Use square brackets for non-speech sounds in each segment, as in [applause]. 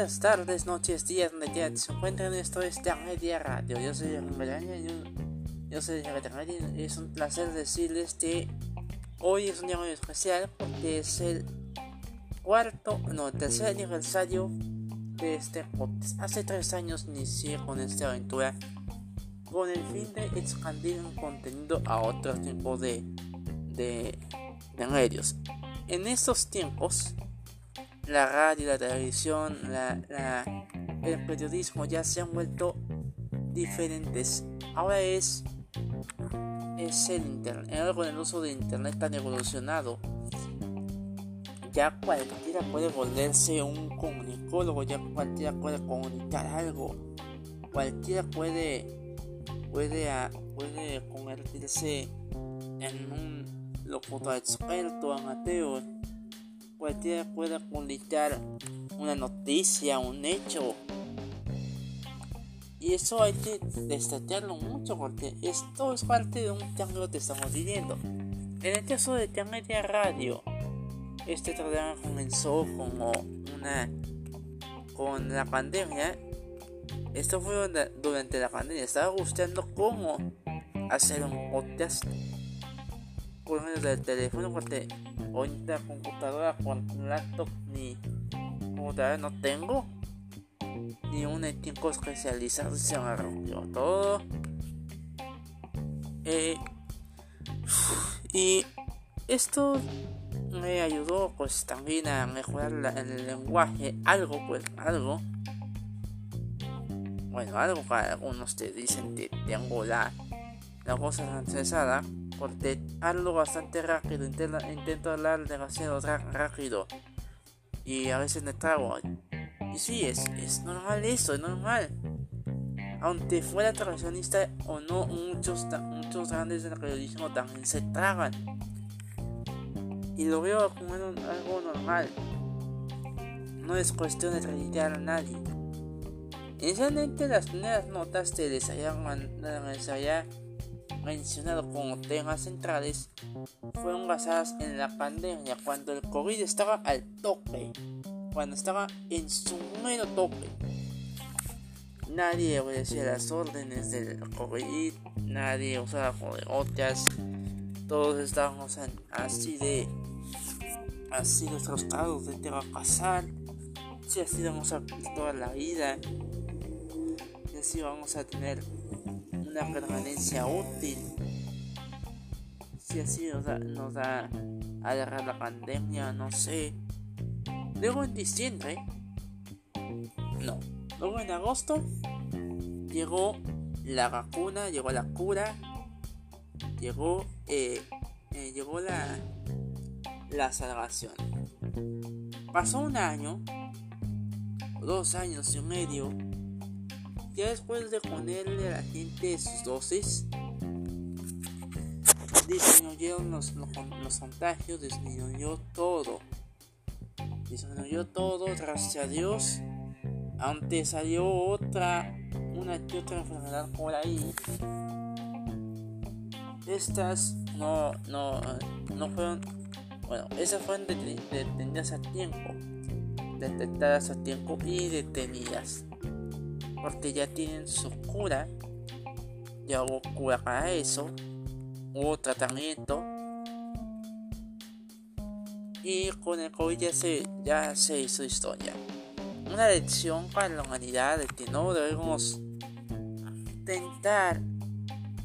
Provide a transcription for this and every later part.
buenas tardes, noches, días, donde ya se encuentran. Esto es Media Radio. Yo soy Rangaña, yo, yo soy y es un placer decirles que hoy es un día muy especial porque es el cuarto, no, tercer aniversario de este podcast. Hace tres años inicié con esta aventura con el fin de expandir un contenido a otro tipo de, de, de medios. En estos tiempos la radio, la televisión, el periodismo ya se han vuelto diferentes. Ahora es, el internet, algo el uso de internet tan evolucionado. Ya cualquiera puede volverse un comunicólogo, ya cualquiera puede comunicar algo, cualquiera puede puede, puede convertirse en un locutor experto, amateur cualquiera pueda publicar una noticia, un hecho. Y eso hay que destacarlo mucho porque esto es parte de un cambio que estamos viviendo. En el caso de Media Radio, este programa comenzó como una con la pandemia. Esto fue durante la pandemia. Estaba buscando cómo hacer un podcast por medio del teléfono porque ahorita computadora con laptop ni computadora no tengo. Ni un equipo especializado se me rompió todo. Eh, y esto me ayudó pues también a mejorar el lenguaje algo pues algo. Bueno algo que algunos te dicen que tengo la la voz francesada porque hablo bastante rápido, intento, hablar demasiado rápido y a veces me trago. Y sí, es, es normal eso, es normal. Aunque fuera tradicionista o no, muchos, muchos grandes del periodismo también se tragan. Y lo veo como algo normal. No es cuestión de traicionar a nadie. Inicialmente las primeras notas te había mencionado como temas centrales fueron basadas en la pandemia, cuando el COVID estaba al tope, cuando estaba en su mero tope. Nadie obedecía las órdenes del COVID, nadie usaba otras, todos estábamos así de así de frustrados de te va a pasar, si así vamos a toda la vida, y así vamos a tener una permanencia útil. Si así nos da, nos da agarrar la pandemia, no sé. Luego en diciembre, no. Luego en agosto llegó la vacuna, llegó la cura, llegó, eh, eh, llegó la, la salvación. Pasó un año, dos años y medio ya después de ponerle a la gente sus dosis, disminuyeron los, los, contagios, disminuyó todo. Disminuyó todo, gracias a Dios. Antes salió otra, una que otra enfermedad por ahí. Estas no, no, no fueron, bueno, esas fueron detenidas a tiempo, detectadas a tiempo y detenidas porque ya tienen su cura, ya hubo cura para eso, hubo tratamiento y con el COVID ya se, ya se hizo historia. Una lección para la humanidad de que no debemos tentar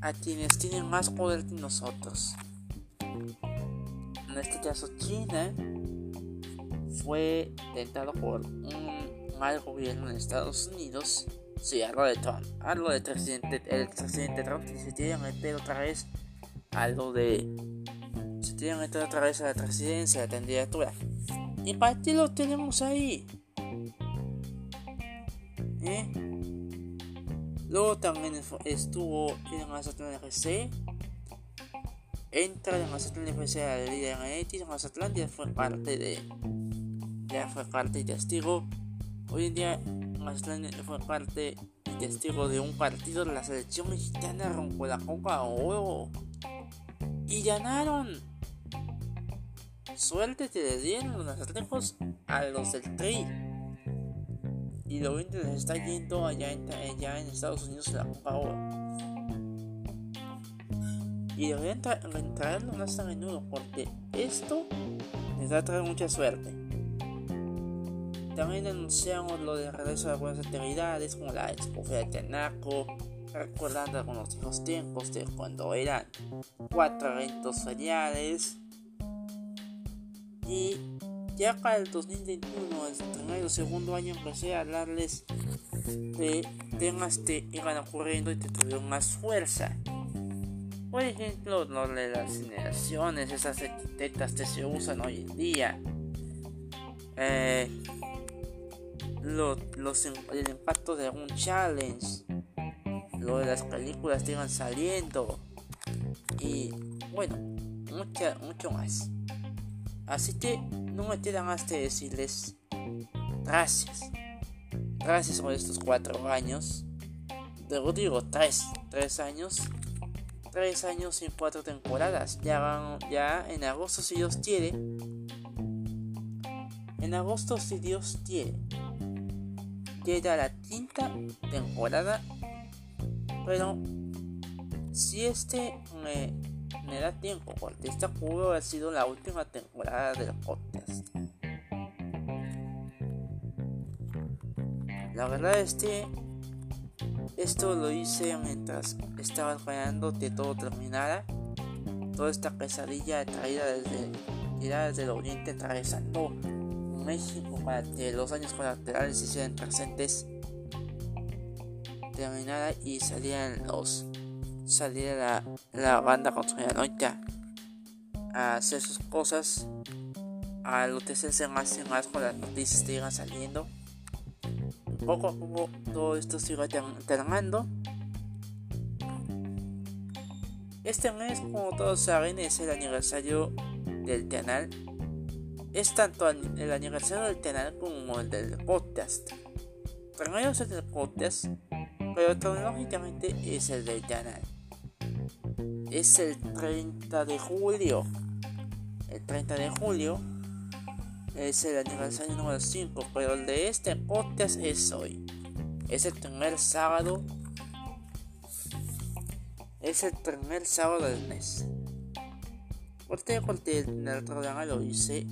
a quienes tienen más poder que nosotros. En este caso China fue tentado por un mal gobierno en Estados Unidos Sí, algo de Trump. Algo de presidente, el presidente Trump y se tiene que meter otra vez algo de. Se tiene que meter otra vez a la presidencia, a la candidatura. ¿Y para qué lo tenemos ahí? ¿Eh? Luego también estuvo en Mazatlán FC. Entra en Mazatlán FC a la Liga de Mazatlán ya fue parte de. Ya fue parte y testigo. Hoy en día Mazatlán fue parte y testigo de un partido de la selección mexicana rompió la Copa Oro y ganaron. Suerte que le dieron los aztecos a los del Tri. y lo bien les está yendo allá en, Estados Unidos la Copa Oro. Y deberían traerlo más a menudo porque esto les va a traer mucha suerte. También anunciamos lo de regreso de algunas actividades como la Expo de Tenaco, recordando algunos viejos tiempos de cuando eran cuatro eventos feriales. Y ya para el 2021, el primer segundo año, empecé a hablarles de temas que iban ocurriendo y que tuvieron más fuerza. Por ejemplo, lo de las generaciones, esas etiquetas que se usan hoy en día. Eh, los, el impacto de algún challenge lo de las películas que iban saliendo y bueno, mucho, mucho más. Así que no me queda más que decirles gracias. Gracias por estos cuatro años. Luego digo tres, tres años. Tres años y cuatro temporadas. Ya van, ya en agosto si Dios quiere. En agosto si Dios quiere. Llega la quinta temporada pero si este me, da tiempo, porque esta pudo haber sido la última temporada del podcast. La verdad es que esto lo hice mientras estaba esperando que todo terminara. Toda esta pesadilla traída desde, desde el oriente atravesando México para que los años colaterales se hicieran presentes terminada y salían los salía la, la banda conspiranoica a hacer sus cosas a enloquecerse más y más con las noticias que iban saliendo. Poco a poco todo esto se iba terminando este mes como todos saben es el aniversario del canal es tanto el aniversario del canal como el del podcast primero es el del podcast pero cronológicamente es el del canal. Es el 30 de julio. El 30 de julio es el aniversario número 5, pero el de este podcast es hoy. Es el primer sábado. Es el primer sábado del mes. Por Porque el programa lo hice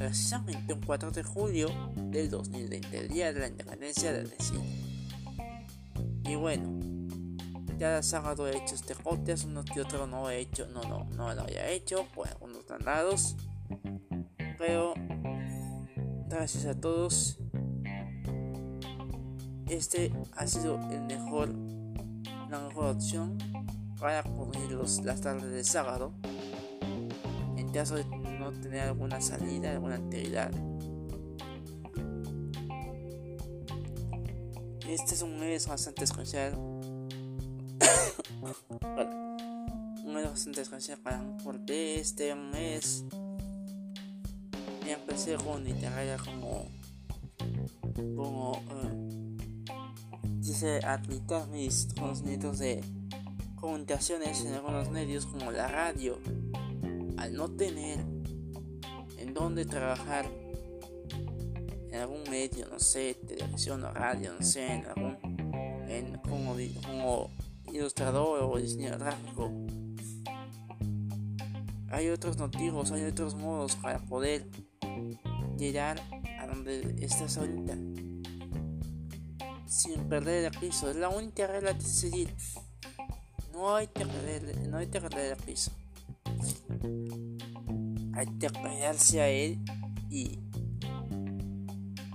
precisamente un 4 de julio del 2020, el día de la independencia del vecino. Y bueno, ya sábado he hecho este podcast, uno que otro no he hecho, no, no, no lo había hecho por algunos dados. Pero gracias a todos. Este ha sido el mejor, la mejor opción para cubrir las tardes de sábado. En caso de tener alguna salida, alguna actividad. Este es un mes bastante especial. [coughs] un mes bastante especial para porque este mes ya empecé con literaria como como eh, dice admitir mis conocimientos de comunicaciones en algunos medios como la radio. Al no tener en dónde trabajar en algún medio, no sé, televisión o radio, no sé, en algún, en, como, como ilustrador o diseñador gráfico. Hay otros motivos, hay otros modos para poder llegar a donde estás ahorita sin perder el piso. Es la única regla de seguir. No hay que perder, no hay que perder el piso. Pegarse a él y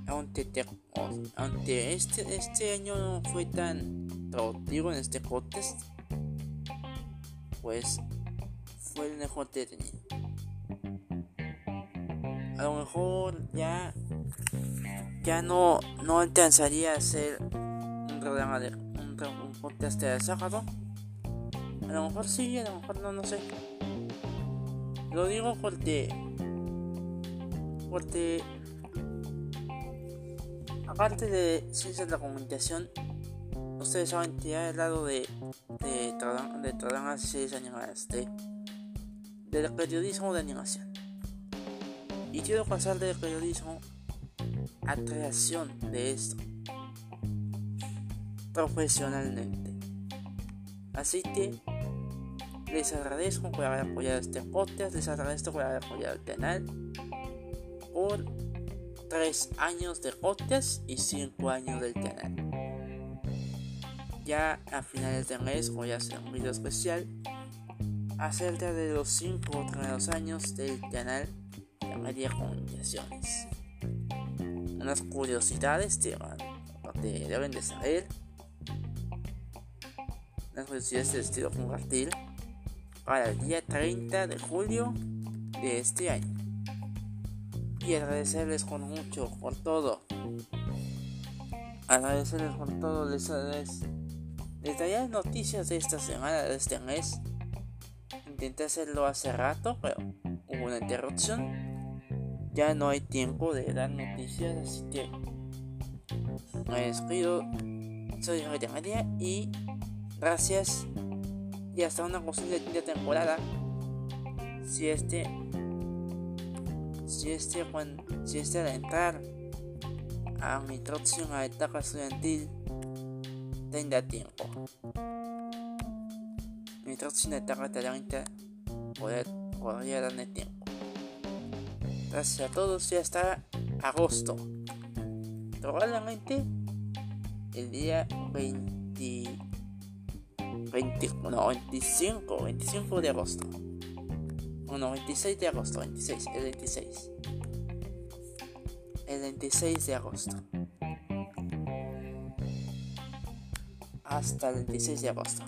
aunque, este, este año no fue tan productivo en este contest, pues fue el mejor que he tenido. A lo mejor ya ya no no alcanzaría a hacer un programa de un, un de sábado. A lo mejor sí, a lo mejor no, no sé. Lo digo porque porque Aparte de ciencias de la comunicación, ustedes saben que he hablado de, de, de programas y series animadas, de, del periodismo de animación. Y quiero pasar del periodismo a creación de esto. profesionalmente. Así que les agradezco por haber apoyado este podcast, les agradezco por haber apoyado el canal por 3 años de podcast y 5 años del canal. Ya a finales de mes voy a hacer un video especial acerca de los 5 primeros años del canal de Media Comunicaciones. Unas curiosidades que deben de saber. Unas curiosidades de estilo compartir para el día 30 de julio de este año. Y agradecerles con mucho por todo. Agradecerles por todo. Les, les, noticias de esta semana, de este mes. Intenté hacerlo hace rato, pero hubo una interrupción. Ya no hay tiempo de dar noticias, así que me despido. Soy Jorge María y gracias y hasta una posible de temporada. Si este si este si este al entrar a mi próxima etapa estudiantil tenga tiempo. Mi próxima etapa talenta poder podría darme tiempo. Gracias a todos y hasta agosto. Probablemente el día 20 20, no, 25, 25 de agosto. No, 26 de agosto, 26, el 26. El 26 de agosto. Hasta el 26 de agosto.